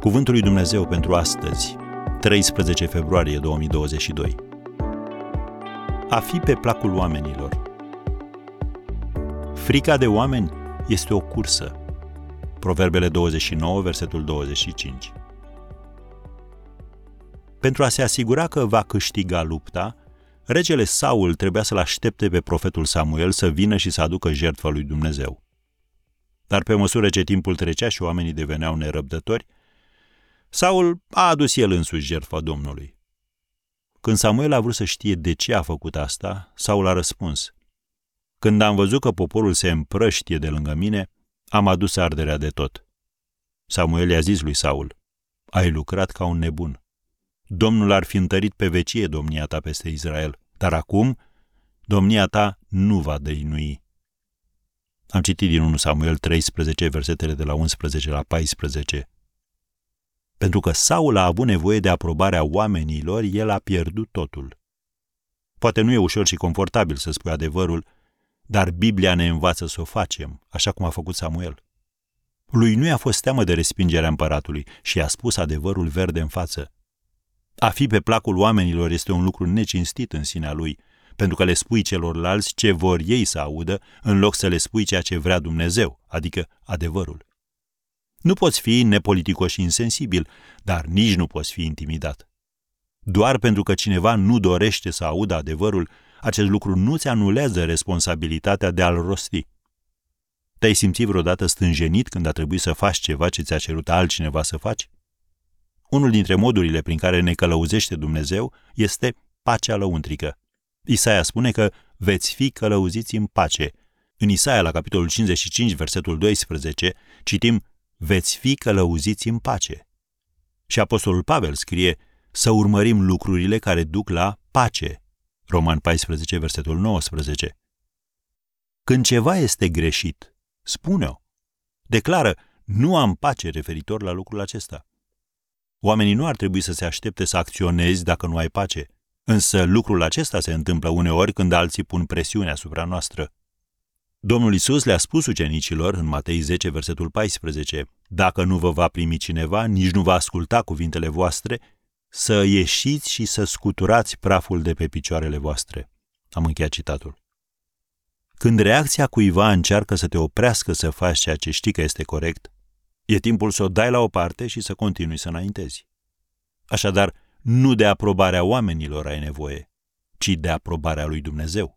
Cuvântul lui Dumnezeu pentru astăzi, 13 februarie 2022. A fi pe placul oamenilor. Frica de oameni este o cursă. Proverbele 29, versetul 25. Pentru a se asigura că va câștiga lupta, regele Saul trebuia să-l aștepte pe profetul Samuel să vină și să aducă jertfa lui Dumnezeu. Dar pe măsură ce timpul trecea și oamenii deveneau nerăbdători, Saul a adus el însuși jertfa Domnului. Când Samuel a vrut să știe de ce a făcut asta, Saul a răspuns, Când am văzut că poporul se împrăștie de lângă mine, am adus arderea de tot. Samuel i-a zis lui Saul, Ai lucrat ca un nebun. Domnul ar fi întărit pe vecie domnia ta peste Israel, dar acum domnia ta nu va dăinui. Am citit din 1 Samuel 13, versetele de la 11 la 14. Pentru că Saul a avut nevoie de aprobarea oamenilor, el a pierdut totul. Poate nu e ușor și confortabil să spui adevărul, dar Biblia ne învață să o facem, așa cum a făcut Samuel. Lui nu i-a fost teamă de respingerea împăratului și i-a spus adevărul verde în față. A fi pe placul oamenilor este un lucru necinstit în sinea lui, pentru că le spui celorlalți ce vor ei să audă, în loc să le spui ceea ce vrea Dumnezeu, adică adevărul. Nu poți fi nepoliticos și insensibil, dar nici nu poți fi intimidat. Doar pentru că cineva nu dorește să audă adevărul, acest lucru nu ți anulează responsabilitatea de a-l rosti. Te-ai simțit vreodată stânjenit când a trebuit să faci ceva ce ți-a cerut altcineva să faci? Unul dintre modurile prin care ne călăuzește Dumnezeu este pacea lăuntrică. Isaia spune că veți fi călăuziți în pace. În Isaia, la capitolul 55, versetul 12, citim veți fi călăuziți în pace. Și Apostolul Pavel scrie să urmărim lucrurile care duc la pace. Roman 14, versetul 19. Când ceva este greșit, spune-o. Declară, nu am pace referitor la lucrul acesta. Oamenii nu ar trebui să se aștepte să acționezi dacă nu ai pace, însă lucrul acesta se întâmplă uneori când alții pun presiune asupra noastră. Domnul Isus le-a spus ucenicilor în Matei 10, versetul 14, Dacă nu vă va primi cineva, nici nu va asculta cuvintele voastre, să ieșiți și să scuturați praful de pe picioarele voastre. Am încheiat citatul. Când reacția cuiva încearcă să te oprească să faci ceea ce știi că este corect, e timpul să o dai la o parte și să continui să înaintezi. Așadar, nu de aprobarea oamenilor ai nevoie, ci de aprobarea lui Dumnezeu.